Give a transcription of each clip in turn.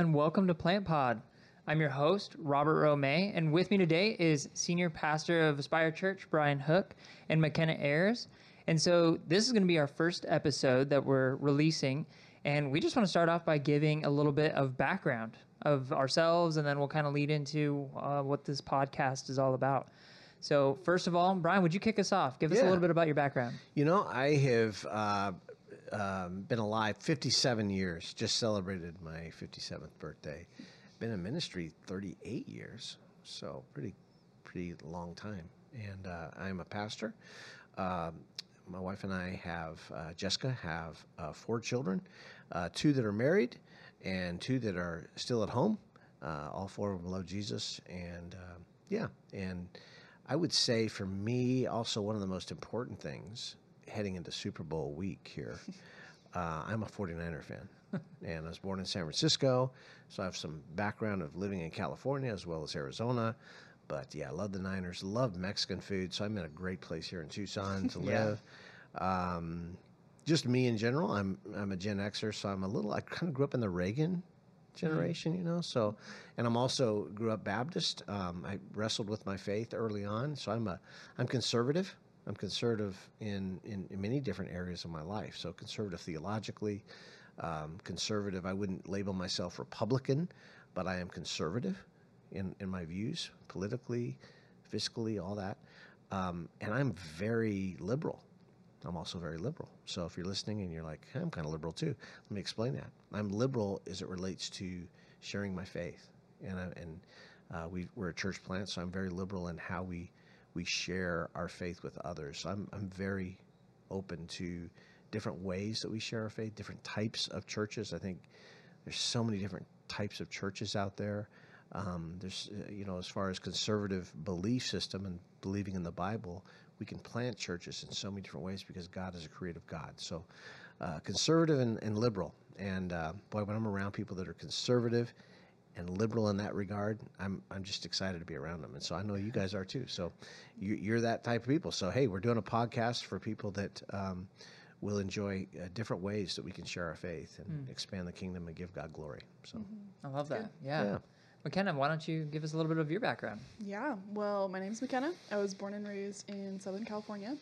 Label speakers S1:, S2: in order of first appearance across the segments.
S1: and welcome to Plant Pod. I'm your host, Robert Romej, and with me today is Senior Pastor of Aspire Church, Brian Hook, and Makenna Ayres. And so this is going to be our first episode that we're releasing, and we just want to start off by giving a little bit of background of ourselves, and then we'll kind of lead into uh, what this podcast is all about. So, first of all, Brian, would you kick us off? Give us a little bit about your background.
S2: You know, I have uh, um, been alive 57 years. Just celebrated my 57th birthday. Been in ministry 38 years, so pretty, pretty long time. And uh, I'm a pastor. Um, my wife and I have uh, Jessica have uh, four children, uh, two that are married, and two that are still at home. Uh, all four of them love Jesus, and um yeah, and I would say for me, also one of the most important things heading into Super Bowl week here, uh, I'm a 49er fan. and I was born in San Francisco, so I have some background of living in California as well as Arizona. But yeah, I love the Niners, love Mexican food, so I'm in a great place here in Tucson to
S1: Yeah.
S2: live. Um, just me in general, I'm I'm a Gen Xer, so I'm a little. I kind of grew up in the Reagan generation, you know. So, and I'm also grew up Baptist. Um, I wrestled with my faith early on, so I'm a I'm conservative. I'm conservative in, in, in many different areas of my life. So conservative theologically, um, conservative. I wouldn't label myself Republican, but I am conservative in in my views politically, fiscally, all that. Um, and I'm very liberal. I'm also very liberal. So if you're listening and you're like, hey, I'm kind of liberal too, let me explain that. I'm liberal as it relates to sharing my faith, and I, and uh, we we're a church plant, so I'm very liberal in how we we share our faith with others. So I'm I'm very open to different ways that we share our faith, different types of churches. I think there's so many different types of churches out there. Um, there's, uh, you know, as far as conservative belief system and believing in the Bible, we can plant churches in so many different ways because God is a creative God. So, uh, conservative and, and liberal. And uh, boy, when I'm around people that are conservative and liberal in that regard, I'm I'm just excited to be around them. And so I know you guys are too. So, you, you're that type of people. So hey, we're doing a podcast for people that. Um, will enjoy uh, different ways that we can share our faith and expand the kingdom and give God glory. So,
S1: I love that. Yeah.
S2: Yeah.
S1: Makenna, why don't you give us a little bit of your background?
S3: Yeah, well, my name's Makenna. I was born and raised in Southern California.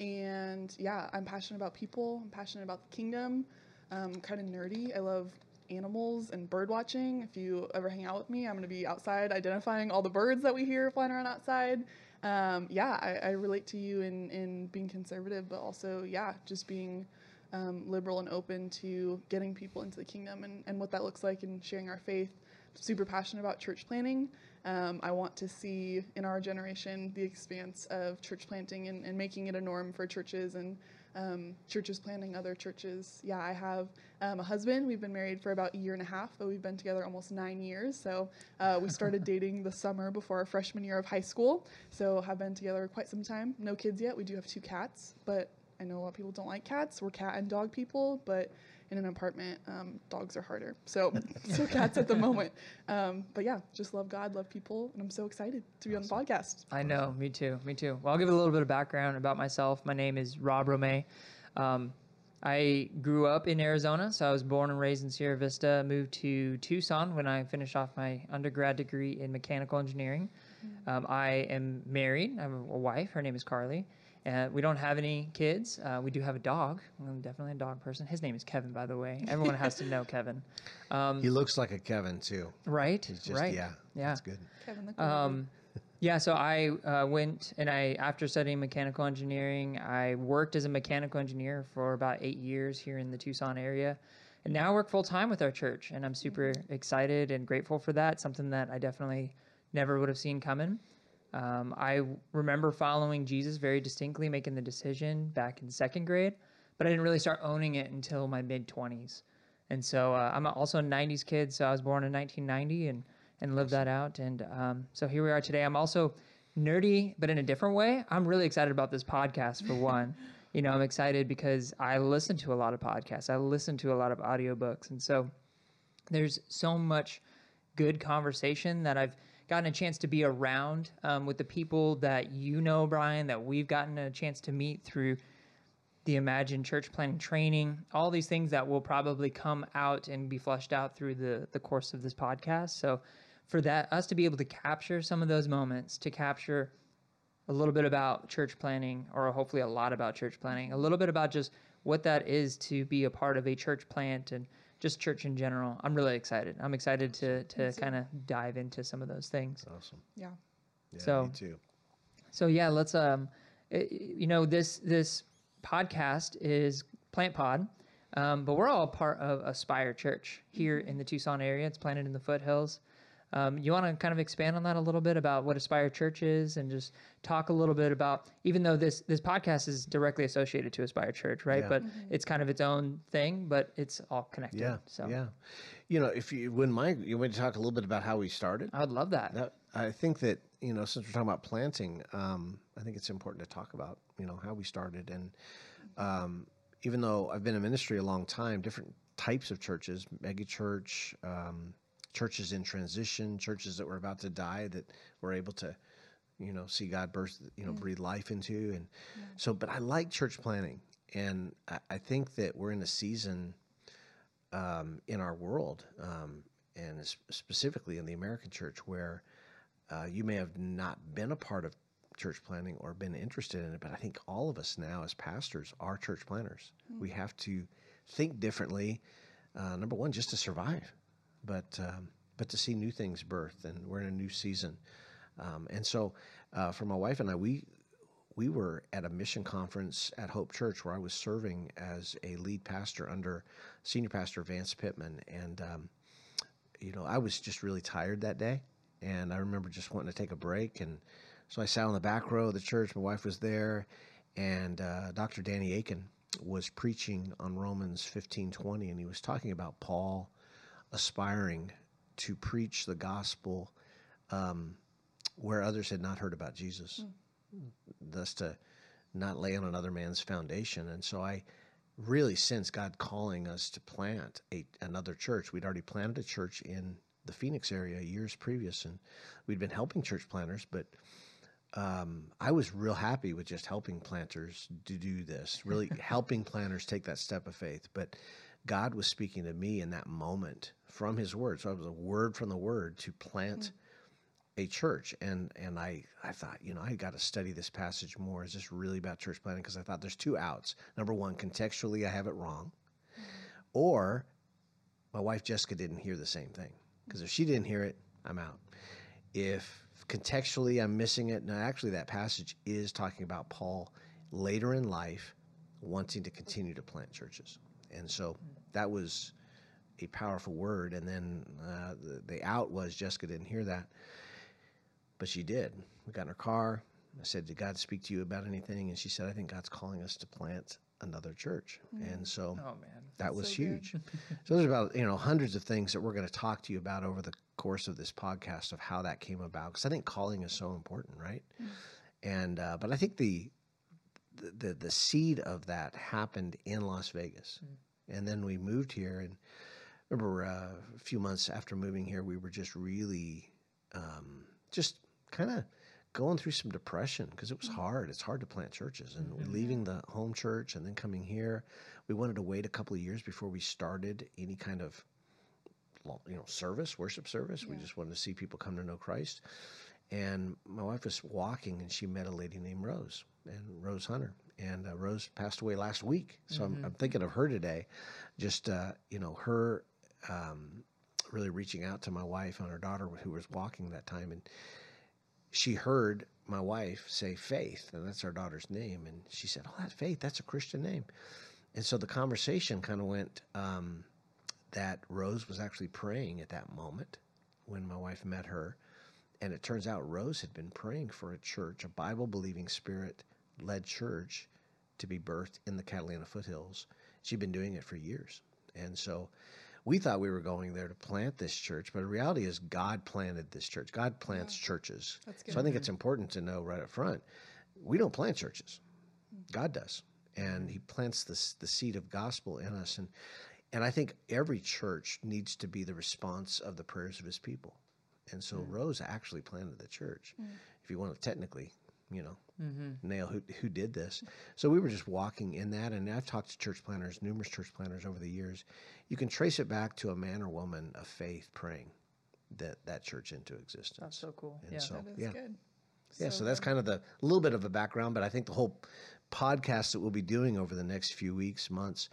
S3: And yeah, I'm passionate about people, I'm passionate about the kingdom, um, kind of nerdy. I love animals and bird watching. If you ever hang out with me, I'm going to be outside identifying all the birds that we hear flying around outside. Um, yeah, I, I relate to you in, in being conservative, but also, yeah, just being um, liberal and open to getting people into the kingdom and, and what that looks like and sharing our faith. Super passionate about church planting. Um, I want to see in our generation the expanse of church planting and, and making it a norm for churches and um, churches planting other churches. Yeah, I have um, a husband. We've been married for about a year and a half, but we've been together almost nine years. So uh, we started dating the summer before our freshman year of high school. So have been together quite some time. No kids yet. We do have two cats, but I know a lot of people don't like cats. We're cat and dog people, but in an apartment, um, dogs are harder. So, so cats at the moment. Um, but yeah, just love God, love people, and I'm so excited to be on the podcast.
S1: I know, me too, me too. Well, I'll give a little bit of background about myself. My name is Rob Romej. Um, I grew up in Arizona, so I was born and raised in Sierra Vista. Moved to Tucson when I finished off my undergrad degree in mechanical engineering. Um, I am married. I have a wife. Her name is Carly. Uh, we don't have any kids. Uh, we do have a dog. I'm definitely a dog person. His name is Kevin, by the way. Everyone has to know Kevin,
S2: he looks like a Kevin too.
S1: right?
S2: He's just
S1: right.
S2: yeah,
S1: yeah.
S2: that's good.
S3: Kevin the
S1: Um, yeah, so I uh, went and I, after studying mechanical engineering, I worked as a mechanical engineer for about eight years here in the Tucson area. And now I work full time with our church, and I'm super excited and grateful for that. Something that I definitely never would have seen coming. Um, I remember following Jesus very distinctly, making the decision back in second grade, but I didn't really start owning it until my mid 20s. And so uh, I'm also a 90s kid, so I was born in 1990 and, and lived that out. And um, so here we are today. I'm also nerdy, but in a different way. I'm really excited about this podcast, for one. you know, I'm excited because I listen to a lot of podcasts, I listen to a lot of audiobooks. And so there's so much good conversation that I've gotten a chance to be around um, with the people that you know, Brian, that we've gotten a chance to meet through the Imagine Church Planting Training, all these things that will probably come out and be flushed out through the, the course of this podcast. So, for that, us to be able to capture some of those moments, to capture a little bit about church planting, or hopefully a lot about church planting, a little bit about just what that is to be a part of a church plant and just church in general. I'm really excited. I'm excited to to kind of dive into some of those things.
S2: Awesome.
S3: Yeah.
S2: Yeah,
S1: So-
S2: me too.
S1: So yeah, let's um, i- you know this this podcast is Plant Pod, um, but we're all part of Aspire Church here in the Tucson area. It's planted in the foothills. Um, you want to kind of expand on that a little bit about what Aspire Church is, and just talk a little bit about, even though this this podcast is directly associated to Aspire Church, right?
S2: Yeah.
S1: But it's kind of its own thing, but it's all connected.
S2: Yeah.
S1: So
S2: Yeah. You know, if you wouldn't mind, you want to talk a little bit about how we started?
S1: I would love that.
S2: That I think that you know, since we're talking about planting, um, I think it's important to talk about you know how we started, and um, even though I've been in ministry a long time, different types of churches, mega church, um, churches in transition, churches that were about to die that were able to, you know, see God burst, you know, breathe life into, and so. But I like church planting, and I, I think that we're in a season um, in our world, um, and specifically in the American church, where uh, you may have not been a part of church planting or been interested in it, but I think all of us now as pastors are church planters. We have to think differently. Uh, number one, just to survive, but um, but to see new things birth, and we're in a new season. Um, and so, uh, for my wife and I, we we were at a mission conference at Hope Church where I was serving as a lead pastor under senior pastor Vance Pitman, and um, you know I was just really tired that day, and I remember just wanting to take a break, and so I sat on the back row of the church. My wife was there, and uh, Dr. Danny Akin was preaching on Romans fifteen twenty, and he was talking about Paul aspiring to preach the gospel um, where others had not heard about Jesus thus to not lay on another man's foundation. And so I really sense God calling us to plant a, another church. We'd already planted a church in the Phoenix area years previous, and we'd been helping church planters, but um, I was real happy with just helping planters to do this, really helping planters take that step of faith. But God was speaking to me in that moment from His Word. So it was a word from the Word to plant mm. a church. And and I I thought you know I got to study this passage more. Is this really about church planting? Because I thought there's two outs. Number one contextually I have it wrong. Mm. Or my wife Jessica didn't hear the same thing. Because if she didn't hear it I'm out. If contextually I'm missing it now actually that passage is talking about Paul later in life wanting to continue to plant churches. And so mm. that was a powerful word and then uh, the, the out was Jessica didn't hear that but she did. We got in her car. I said, Did God speak to you about anything? And she said, I think God's calling us to plant another church. And so
S1: Oh man.
S2: that was
S3: so
S2: huge. so there's about, you know, hundreds of things that we're going to talk to you about over the course of this podcast of how that came about. Because I think calling is so important, right? And, uh, but I think the, the, the, the seed of that happened in Las Vegas. And then we moved here and remember uh, a few months after moving here, we were just really um, just kind of going through some depression because it was hard. It's hard to plant churches, and leaving the home church and then coming here, we wanted to wait a couple of years before we started any kind of you know service, worship service. We just wanted to see people come to know Christ. And my wife was walking, and she met a lady named Rose, and Rose Hunter. And uh, Rose passed away last week, so I'm, I'm thinking of her today. Just uh, you know, her um, really reaching out to my wife and her daughter who was walking that time, and she heard my wife say Faith, and that's our daughter's name, and she said, "Oh, that Faith, that's a Christian name." And so the conversation kind of went um, that Rose was actually praying at that moment when my wife met her, and it turns out Rose had been praying for a church, a Bible believing, spirit led church to be birthed in the Catalina foothills. She'd been doing it for years. And so we thought we were going there to plant this church, but the reality is God planted this church. God plants churches.
S3: That's
S2: So I think it's important to know right up front we don't plant churches, God does. And He plants this, the seed of gospel in us. And, and I think every church needs to be the response of the prayers of His people. And so Rose actually planted the church, if you want to technically you know, mm-hmm. nail who who did this. So we were just walking in that, and I've talked to church planters, numerous church planters over the years. You can trace it back to a man or woman of faith praying that that church into existence.
S1: That's so cool.
S2: And
S1: yeah.
S2: so-
S3: That is
S2: yeah.
S3: good.
S2: Yeah, so that's kind of the a little bit of a background, but I think the whole podcast that we'll be doing over the next few weeks, months,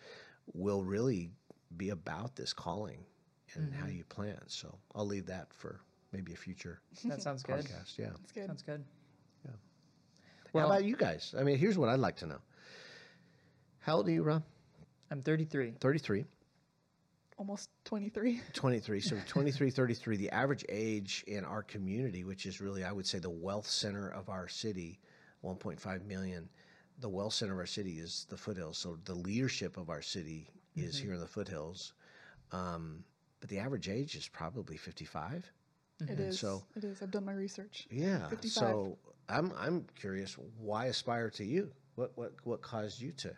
S2: will really be about this calling and how mm-hmm. you plan. So I'll leave that for maybe a future
S1: that sounds good.
S2: Yeah.
S3: That's good.
S1: Sounds good.
S2: Yeah.
S1: Well,
S2: how about you guys? I mean, here's what I'd like to know. How old are you, Rob?
S1: I'm 33.
S2: 33.
S3: Almost 23.
S2: 23. So 23, 33, the average age in our community, which is really, I would say, the wealth center of our city, 1.5 million. The wealth center of our city is the foothills. So the leadership of our city is here in the foothills. Um, but the average age is probably 55.
S3: It is.
S2: so-
S3: it is. I've done my research.
S2: Yeah.
S3: 55.
S2: So I'm I'm curious why aspire to you? What what what caused you to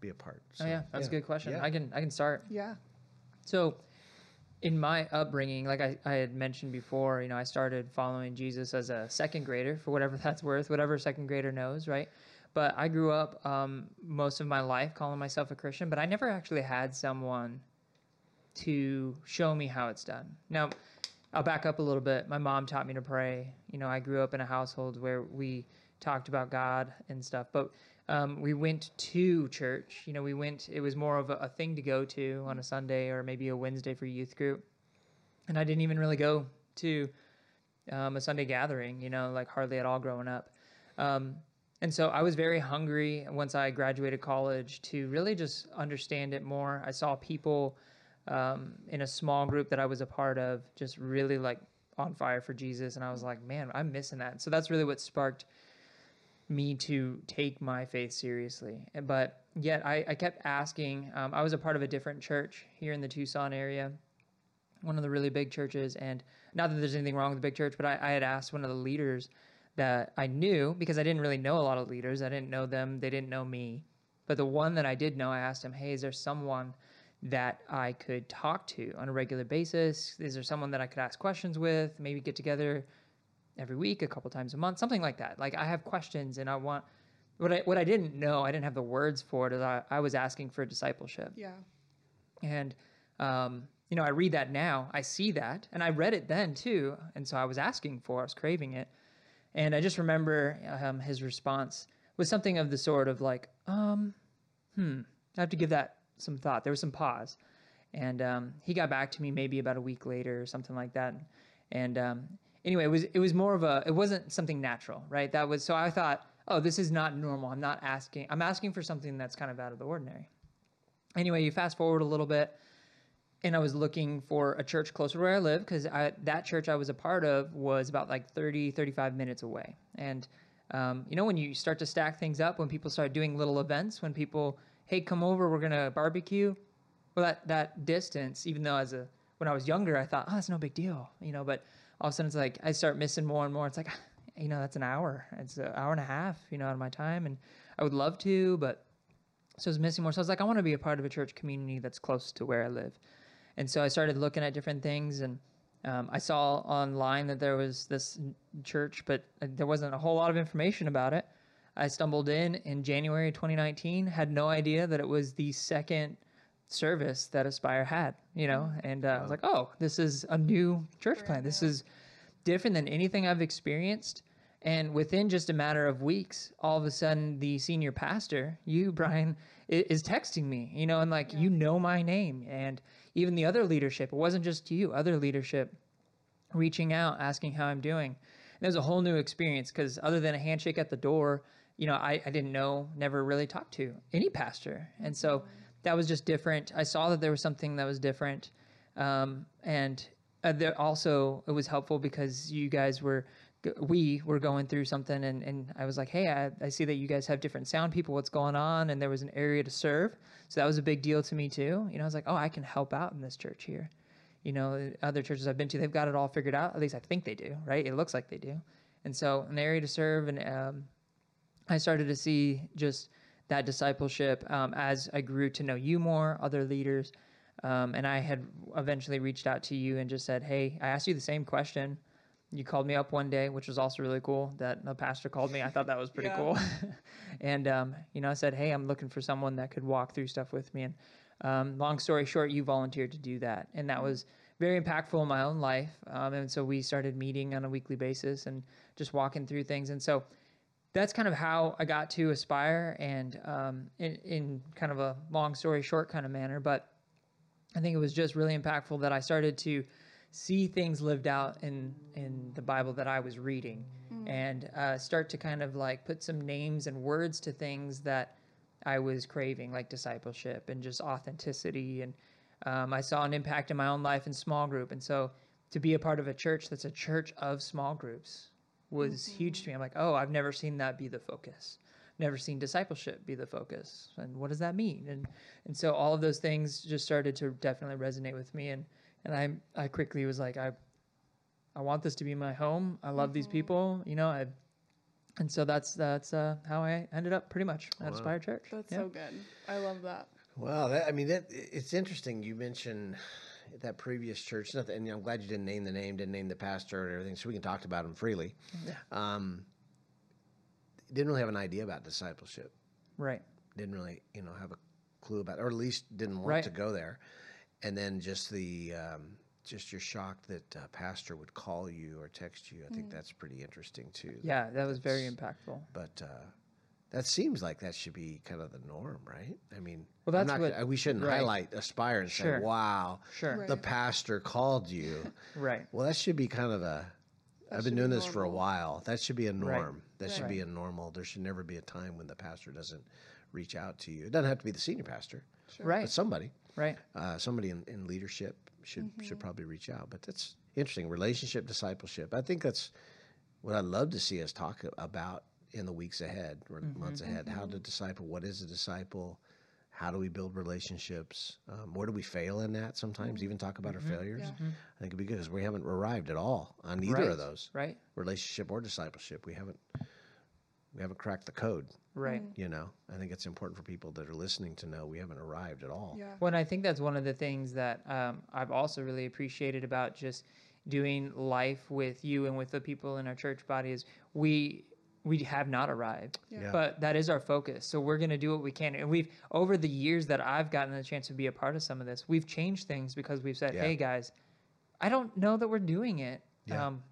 S2: be a part?
S1: oh yeah, that's a good question.
S2: Yeah.
S1: I can I can start.
S3: Yeah.
S1: So, in my upbringing, like I, I had mentioned before, you know, I started following Jesus as a second grader, for whatever that's worth, whatever second grader knows, right? But I grew up um, most of my life calling myself a Christian, but I never actually had someone to show me how it's done. Now, I'll back up a little bit. My mom taught me to pray. You know, I grew up in a household where we talked about God and stuff, but um, we went to church. You know, we went, it was more of a, a thing to go to on a Sunday or maybe a Wednesday for youth group. And I didn't even really go to um, a Sunday gathering, you know, like hardly at all growing up. Um, and so I was very hungry once I graduated college to really just understand it more. I saw people um, in a small group that I was a part of just really like on fire for Jesus. And I was like, man, I'm missing that. So that's really what sparked me to take my faith seriously. But yet I, I kept asking. Um, I was a part of a different church here in the Tucson area, one of the really big churches. And not that there's anything wrong with the big church, but I, I had asked one of the leaders that I knew because I didn't really know a lot of leaders. I didn't know them, they didn't know me. But the one that I did know, I asked him, hey, is there someone that I could talk to on a regular basis? Is there someone that I could ask questions with? Maybe get together every week, a couple times a month, something like that. Like I have questions and I want what I what I didn't know, I didn't have the words for it. Is I, I was asking for discipleship,
S3: Yeah.
S1: and um, you know I read that now, I see that, and I read it then too, and so I was asking for, I was craving it, and I just remember um, his response was something of the sort of like, um, hmm, I have to give that some thought. There was some pause, and um, he got back to me maybe about a week later or something like that, and um, anyway, it was it was more of a it wasn't something natural, right? That was so I thought, oh, this is not normal. I'm not asking. I'm asking for something that's kind of out of the ordinary. Anyway, you fast forward a little bit, and I was looking for a church closer to where I live because that church I was a part of was about like 30, 35 minutes away. And um, you know, when you start to stack things up, when people start doing little events, when people, hey, come over, we're gonna barbecue. Well, that that distance, even though as a when I was younger, I thought, oh, that's no big deal, you know. But all of a sudden, it's like I start missing more and more. It's like, you know, that's an hour. It's an hour and a half, you know, out of my time, and I would love to, but so I was missing more. So I was like, I want to be a part of a church community that's close to where I live. And so I started looking at different things, and um, I saw online that there was this church, but uh, there wasn't a whole lot of information about it. I stumbled in in January 2019, had no idea that it was the second service that Aspire had, you know, and uh, I was like, oh, this is a new church plant. This is different than anything I've experienced. And within just a matter of weeks, all of a sudden, the senior pastor, you, Brian, is texting me, you know, and like, you know my name. And even the other leadership, it wasn't just you, other leadership reaching out, asking how I'm doing. And it was a whole new experience because other than a handshake at the door, you know, I, I didn't know, never really talked to any pastor. And so that was just different. I saw that there was something that was different. Um, and uh, there also, it was helpful because you guys were, we were going through something and, and I was like, hey, I, I see that you guys have different sound people. What's going on? And there was an area to serve. So that was a big deal to me too. You know, I was like, oh, I can help out in this church here you know other churches i've been to they've got it all figured out at least i think they do right it looks like they do and so an area to serve and um, i started to see just that discipleship um, as i grew to know you more other leaders um, and i had eventually reached out to you and just said hey i asked you the same question you called me up one day, which was also really cool. That the pastor called me. I thought that was pretty
S3: Yeah.
S1: cool. and um, you know, I said, "Hey, I'm looking for someone that could walk through stuff with me." And um, long story short, you volunteered to do that, and that was very impactful in my own life. Um, and so we started meeting on a weekly basis and just walking through things. And so that's kind of how I got to Aspire, and um, in, in kind of a long story short kind of manner. But I think it was just really impactful that I started to see things lived out in in the Bible that I was reading, and uh, start to kind of like put some names and words to things that I was craving, like discipleship and just authenticity. And um, I saw an impact in my own life in small group, and so to be a part of a church that's a church of small groups was huge to me. I'm like, oh, I've never seen that be the focus. Never seen discipleship be the focus. And what does that mean? And and so all of those things just started to definitely resonate with me. And and I I quickly was like, I I want this to be my home. I love these people. You know, I and so that's that's uh, how I ended up pretty much at Aspire Church.
S3: That's
S1: Yeah.
S3: so good. I love that.
S2: Wow, that I mean, that it's interesting. You mentioned that previous church, nothing, and I'm glad you didn't name the name, didn't name the pastor and everything, so we can talk about him freely. Um, didn't really have an idea about discipleship.
S1: Right.
S2: Didn't really, you know, have a clue about, or at least didn't want
S1: Right.
S2: to go there. And then just the, um, just your shock that a pastor would call you or text you. I think that's pretty interesting too.
S1: Yeah, that was very impactful.
S2: But uh, that seems like that should be kind of the norm, right? I mean,
S1: Well, that's
S2: not
S1: what-
S2: we shouldn't
S1: right.
S2: highlight Aspire and
S1: Sure.
S2: say, "Wow,
S1: Sure.
S3: Right.
S2: the pastor called you."
S1: Right.
S2: well, that should be kind of a.
S3: That
S2: I've
S3: should
S2: been
S3: be
S2: doing this for a while. That should be a norm. That should
S1: Right.
S2: be a normal. There should never be a time when the pastor doesn't reach out to you. It doesn't have to be the senior pastor,
S3: Sure.
S1: Right.
S2: but somebody,
S1: Right.
S2: uh, somebody in, in leadership should
S3: Mm-hmm.
S2: should probably reach out. But that's interesting. Relationship discipleship. I think that's what I'd love to see us talk about in the weeks ahead or mm-hmm, months ahead. How to mm-hmm. disciple? What is a disciple? How do we build relationships? Um, where do we fail in that? Sometimes mm-hmm, even talk about our failures.
S3: Yeah.
S2: I think it'd be good because we haven't arrived at all on either
S1: right.
S2: of those
S1: Right.
S2: relationship or discipleship. We haven't we haven't cracked the code.
S1: Right. Mm.
S2: You know, I think it's important for people that are listening to know we haven't arrived at all.
S3: Yeah.
S1: Well, and I think that's one of the things that um, I've also really appreciated about just doing life with you and with the people in our church body is we we have not arrived,
S3: Yeah.
S2: Yeah.
S1: but that is our focus. So we're going to do what we can, and we've over the years that I've gotten the chance to be a part of some of this, we've changed things because we've said,
S2: Yeah.
S1: "Hey guys, I don't know that we're doing it."
S2: Yeah.
S1: Um,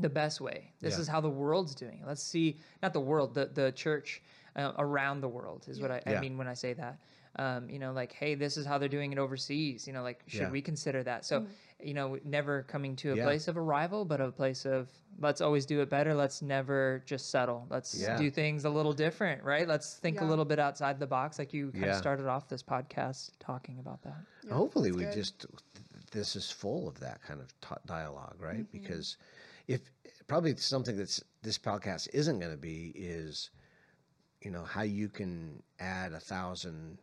S1: the best way. This
S2: Yeah.
S1: is how the world's doing it. Let's see, not the world, the the church uh, around the world is what I, I mean when I say that. Um, you know, like, hey, this is how they're doing it overseas. You know, like, should
S2: Yeah.
S1: we consider that? So, you know, never coming to a
S2: Yeah.
S1: place of arrival, but a place of let's always do it better. Let's never just settle. Let's
S2: Yeah.
S1: do things a little different, right? Let's think a little bit outside the box, like you kind
S2: Yeah.
S1: of started off this podcast talking about that.
S3: Yeah,
S2: Hopefully, we
S3: good.
S2: just this is full of that kind of ta dialogue, right? Mm-hmm. Because if probably something that's this podcast isn't going to be is, you know, how you can add a thousand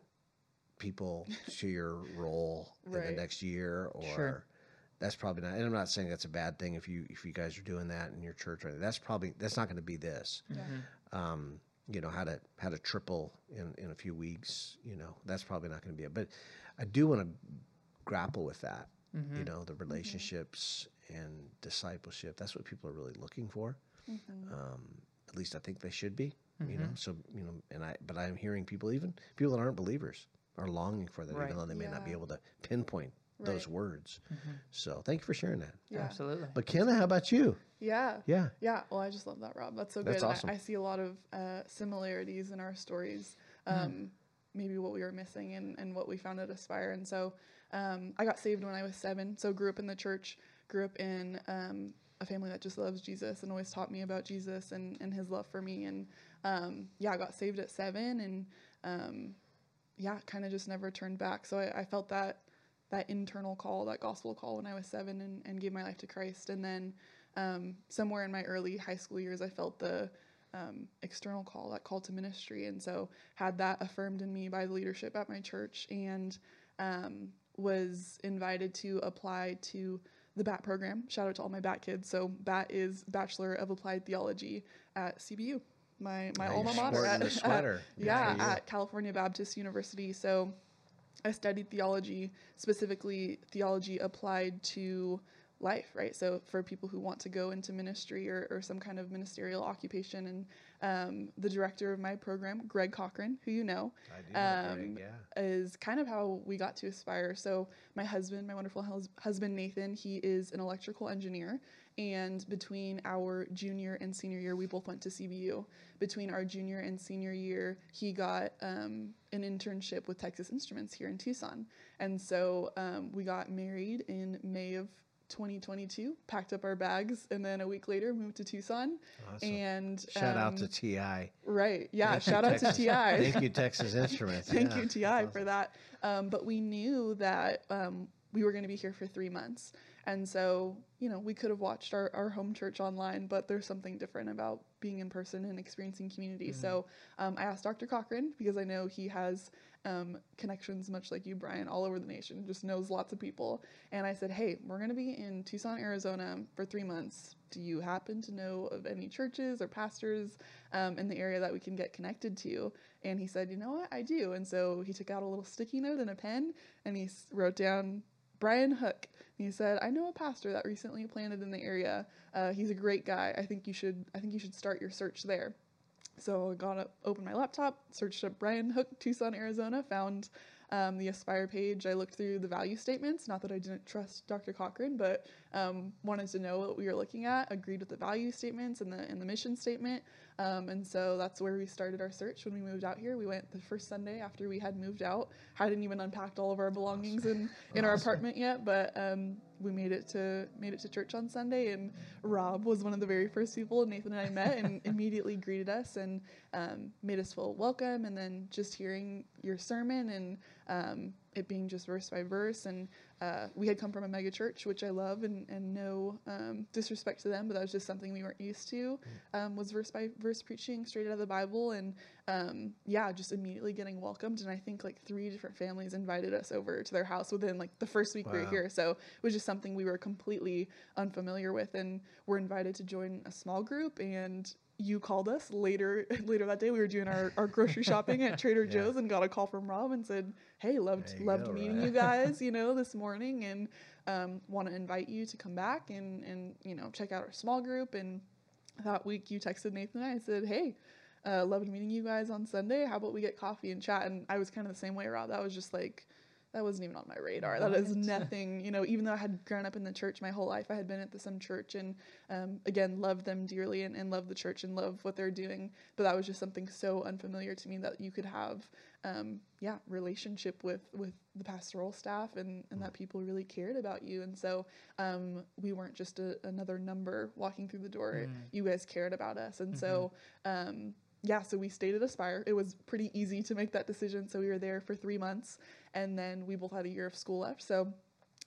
S2: people to your roll in the next year, or
S1: Sure.
S2: That's probably not. And I'm not saying that's a bad thing if you if you guys are doing that in your church. Right? That's probably that's not going to be this.
S3: Yeah. Mm-hmm.
S2: Um, you know how to how to triple in in a few weeks. You know that's probably not going to be it. But I do want to grapple with that. Mm-hmm. You know the mm-hmm. relationships and discipleship. That's what people are really looking for. Um, at least I think they should be. You know, so you know, and I. But I'm hearing people, even people that aren't believers, are longing for that,
S1: Right.
S2: even though they may not be able to pinpoint those
S3: Right.
S2: words. So thank you for sharing that.
S3: Yeah.
S1: Absolutely.
S2: But Kenna, how about you?
S3: Yeah.
S2: Yeah.
S3: Yeah. Well, I just love that, Rob. That's so
S2: That's
S3: good. And
S2: awesome.
S3: I, I see a lot of uh, similarities in our stories.
S2: Hmm.
S3: Um, Maybe what we were missing and, and what we found at Aspire. And so um, I got saved when I was seven. So grew up in the church, grew up in um, a family that just loves Jesus and always taught me about Jesus and, and his love for me. And um, yeah, I got saved at seven and um, yeah, kind of just never turned back. So I, I felt that that internal call, that gospel call when I was seven and, and gave my life to Christ. And then um, somewhere in my early high school years, I felt the um, external call, that call to ministry. And so had that affirmed in me by the leadership at my church and um, was invited to apply to the BAT program. Shout out to all my BAT kids. So BAT is Bachelor of Applied Theology at CBU, my, my alma mater. At, at- yeah, at California Baptist University. So I studied theology, specifically theology applied to life, right? So for people who want to go into ministry or, or some kind of ministerial occupation, and um, the director of my program, Greg Cochran, who you know,
S2: I do know Greg,
S3: um,
S2: yeah.
S3: is kind of how we got to Aspire. So my husband, my wonderful hus- husband Nathan, he is an electrical engineer, and between our junior and senior year, we both went to CBU. Between our junior and senior year, he got um, an internship with Texas Instruments here in Tucson, and so um, we got married in May of 2022. Packed up our bags, and then a week later moved to Tucson.
S2: Awesome.
S3: And
S2: Shout out to
S3: um,
S2: TI.
S3: right, yeah.
S2: Thank
S3: Shout out to TI.
S2: Thank you, Texas Instruments.
S3: Thank
S2: yeah.
S3: you, TI,
S2: That's
S3: for that. Um, but we knew that um, we were going to be here for three months. And so, you know, we could have watched our, our home church online, but there's something different about being in person and experiencing community. So um, I asked Dr. Cochran because I know he has um, connections, much like you, Brian, all over the nation, just knows lots of people. And I said, hey, we're going to be in Tucson, Arizona for three months. Do you happen to know of any churches or pastors um, in the area that we can get connected to? And he said, you know what, I do. And so he took out a little sticky note and a pen and he wrote down Brian Hook. He said, I know a pastor that recently planted in the area. Uh, he's a great guy. I think you should. I think you should start your search there. So I got up, opened my laptop, searched up Brian Hook, Tucson, Arizona, found um, the Aspire page. I looked through the value statements. Not that I didn't trust Dr. Cochran, but um, wanted to know what we were looking at. Agreed with the value statements and the and the mission statement. Um, and so that's where we started our search when we moved out here. We went the first Sunday after we had moved out. Hadn't even unpacked all of our belongings in, in our apartment yet, but um, we made it to made it to church on Sunday. And Rob was one of the very first people Nathan and I met, and immediately greeted us and um, made us feel welcome. And then just hearing your sermon and um, it being just verse by verse. And uh, we had come from a mega church, which I love and, and no um, disrespect to them, but that was just something we weren't used to, um, was verse by verse preaching straight out of the Bible. And um, yeah, just immediately getting welcomed. And I think like three different families invited us over to their house within like the first week we were here. So it was just something we were completely unfamiliar with. And we're invited to join a small group and you called us later later that day. We were doing our, our grocery shopping at Trader
S2: Yeah.
S3: Joe's and got a call from Rob and said, Hey, loved loved
S2: go,
S3: meeting
S2: right.
S3: you guys, you know, this morning and um, want to invite you to come back and, and you know, check out our small group. And that week you texted Nathan and I and said, Hey, uh, loved meeting you guys on Sunday. How about we get coffee and chat? And I was kind of the same way, Rob. That was just like that wasn't even on my radar. That is nothing, you know, even though I had grown up in the church my whole life, I had been at the some church and um, again, loved them dearly and, and love the church and love what they're doing. But that was just something so unfamiliar to me that you could have, um, yeah, relationship with, with the pastoral staff and, and that people really cared about you. And so um, we weren't just a, another number walking through the door. You guys cared about us. And so, um, yeah, so we stayed at Aspire. It was pretty easy to make that decision. So we were there for three months, and then we both had a year of school left. So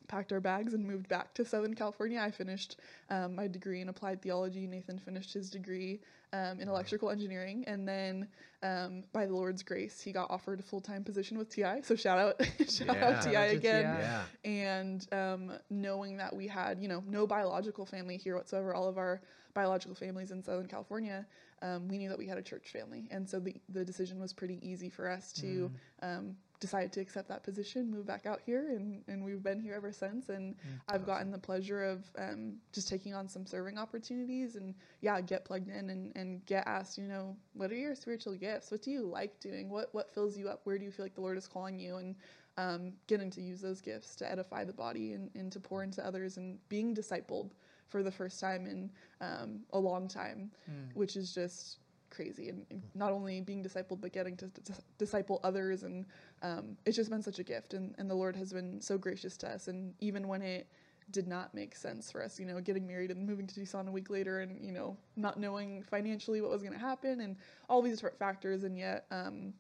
S3: packed our bags and moved back to Southern California. I finished um, my degree in applied theology. Nathan finished his degree um, in electrical engineering, and then um, by the Lord's grace, he got offered a full time position with TI. So shout out, shout
S2: Yeah.
S3: out TI
S1: Shout out to
S3: again
S1: TI.
S2: Yeah.
S3: and um, knowing that we had you know no biological family here whatsoever all of our biological families in southern california um, we knew that we had a church family. And so the, the decision was pretty easy for us to um, decide to accept that position move back out here and, and we've been here ever since. And i've gotten the pleasure of um, just taking on some serving opportunities and yeah get plugged in and, and get asked you know what are your spiritual gifts? What do you like doing? What what fills you up? Where do you feel like the lord is calling you? And um, getting to use those gifts to edify the body and, and to pour into others and being discipled for the first time in um, a long time, which is just crazy. And, and not only being discipled, but getting to dis- disciple others. And um, it's just been such a gift. And, and the Lord has been so gracious to us. And even when it did not make sense for us, you know, getting married and moving to Tucson a week later and, you know, not knowing financially what was going to happen and all these different factors. And yet, um,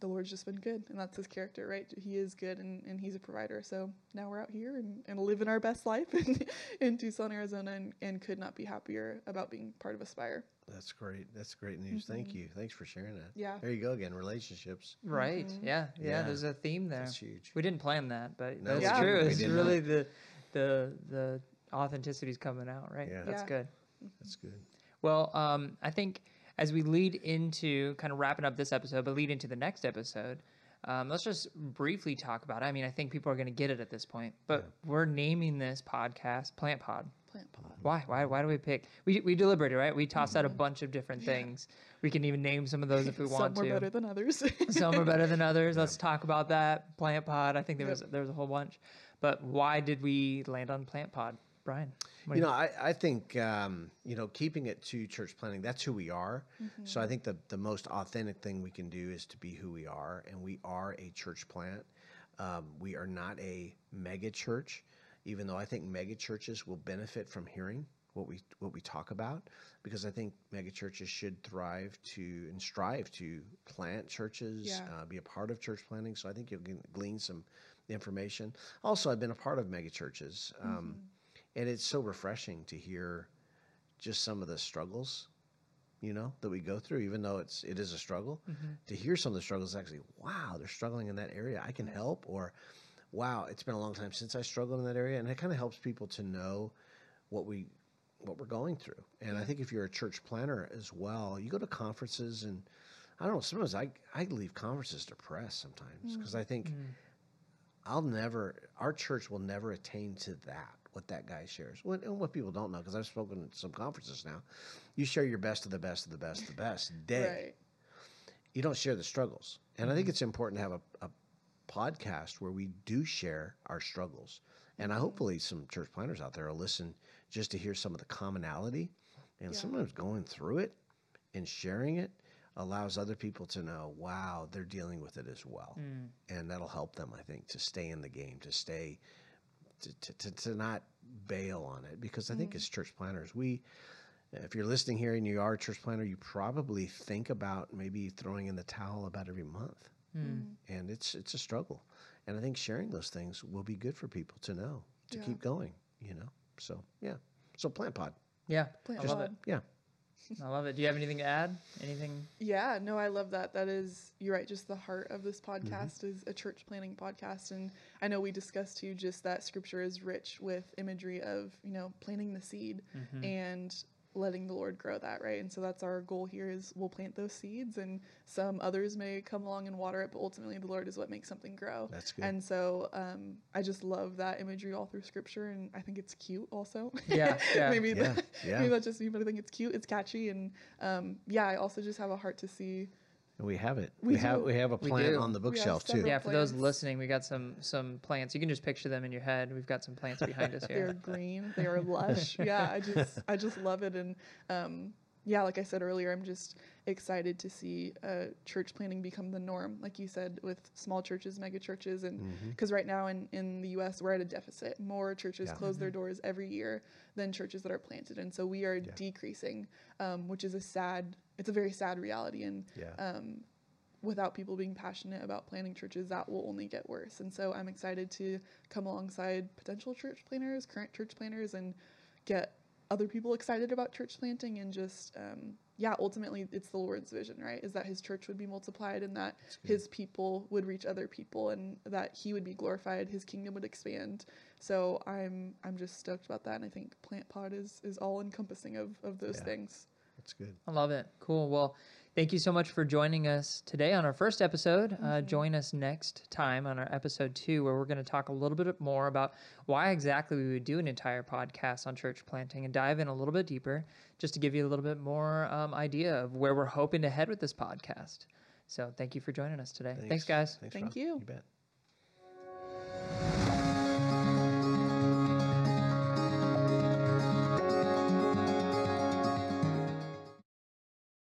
S3: the Lord's just been good, and that's his character, right? He is good, and, and he's a provider. So now we're out here and, and living our best life in, in Tucson, Arizona, and, and could not be happier about being part of Aspire.
S2: That's great. That's great news. Thank you. Thanks for sharing that.
S3: Yeah.
S2: There you go again. Relationships.
S1: Right. Yeah, yeah.
S2: Yeah.
S1: There's a theme there.
S2: That's huge.
S1: We didn't plan that, but
S2: No,
S1: that's
S3: we
S1: true. It's
S2: did
S1: really the the the authenticity's coming out, right?
S2: Yeah.
S1: That's
S3: Yeah.
S1: good.
S2: That's good.
S1: Well, um, I think as we lead into kind of wrapping up this episode, but lead into the next episode, Um, let's just briefly talk about it. I mean, I think people are going to get it at this point, but we're naming this podcast Plant Pod.
S3: Plant Pod.
S1: Why? Why? Why do we pick? We we deliberated, right? We tossed out a bunch of different things. We can even name some of those if we
S3: Some
S1: want
S3: were
S1: to.
S3: better than others.
S1: Some are better than others. Let's talk about that. Plant Pod. I think there was there was a whole bunch. But why did we land on Plant Pod, Brian? what
S2: You know, I, I think um, you know keeping it to church planting. That's who we are. So I think the the most authentic thing we can do is to be who we are, and we are a church plant. Um, we are not a mega church, even though I think mega churches will benefit from hearing what we what we talk about, because I think mega churches should thrive to and strive to plant churches,
S3: Yeah.
S2: uh, be a part of church planting. So I think you'll glean- glean some information. Also, I've been a part of mega churches. Um, and it's so refreshing to hear just some of the struggles you know that we go through even though it's it is a struggle mm-hmm. to hear some of the struggles actually wow they're struggling in that area. I can help or wow it's been a long time since i struggled in that area. And it kind of helps people to know what we what we're going through. And i think if you're a church planter as well you go to conferences and i don't know sometimes i i leave conferences depressed sometimes because mm. i think mm. I'll never, our church will never attain to that, what that guy shares. What, and what people don't know, because I've spoken at some conferences now, you share your best of the best of the best of the best day.
S3: right.
S2: You don't share the struggles. And I think mm-hmm. it's important to have a, a podcast where we do share our struggles. And I mm-hmm. hopefully some church planters out there will listen just to hear some of the commonality. And
S3: Yeah.
S2: sometimes going through it and sharing it allows other people to know, wow, they're dealing with it as well mm. and that'll help them i think to stay in the game to stay to, to, to, to not bail on it because i think mm-hmm. as church planters we if you're listening here and you are a church planter you probably think about maybe throwing in the towel about every month. Mm. And it's it's a struggle. And i think sharing those things will be good for people to know to
S3: Yeah.
S2: keep going you know? So yeah. So plant pod.
S1: Yeah,
S3: Plant
S1: I love it.
S3: pod.
S2: yeah
S1: I love it. Do you have anything to add? Anything?
S3: Yeah, no, I love that. That is, you're right, just the heart of this
S2: Mm-hmm.
S3: podcast is a church planting podcast. And I know we discussed too just that scripture is rich with imagery of, you know, planting the seed
S2: Mm-hmm.
S3: and letting the Lord grow that, right? And so that's our goal here is we'll plant those seeds and some others may come along and water it, but ultimately the Lord is what makes something grow.
S2: That's good.
S3: And so um, I just love that imagery all through scripture and I think it's cute also.
S1: Yeah, yeah.
S3: maybe
S2: Yeah,
S3: that-
S2: yeah.
S3: maybe that's just me, but I think it's cute, it's catchy, and um, yeah, I also just have a heart to see
S2: and we have it
S3: We
S2: we, have we have a plant on the bookshelf too
S1: Yeah, for those listening, we got some some plants. You can just picture them in your head. We've got some plants behind us here.
S3: they're
S1: here.
S3: green they are lush yeah i just i just love it and um yeah like i said earlier i'm just excited to see uh, church planting become the norm like you said with small churches mega churches and because right now in, in the us we're at a deficit more churches
S2: Yeah.
S3: close their doors every year than churches that are planted and so we are decreasing um, which is a sad it's a very sad reality and
S2: yeah
S3: um, without people being passionate about planting churches, that will only get worse. And so I'm excited to come alongside potential church planters, current church planters, and get other people excited about church planting and just, um, yeah, ultimately it's the Lord's vision, right? Is that his church would be multiplied and that his people would reach other people and that he would be glorified, his kingdom would expand. So I'm I'm just stoked about that and I think Plant Pod is is all encompassing of, of those
S2: Yeah.
S3: things.
S2: that's good
S1: I love it. Cool. Well, thank you so much for joining us today on our first episode. Uh, join us next time on our episode two, where we're going to talk a little bit more about why exactly we would do an entire podcast on church planting and dive in a little bit deeper, just to give you a little bit more um, idea of where we're hoping to head with this podcast. So, thank you for joining us today. Thanks, guys.
S2: Thanks,
S3: Thank
S2: Rob.
S3: you.
S2: you bet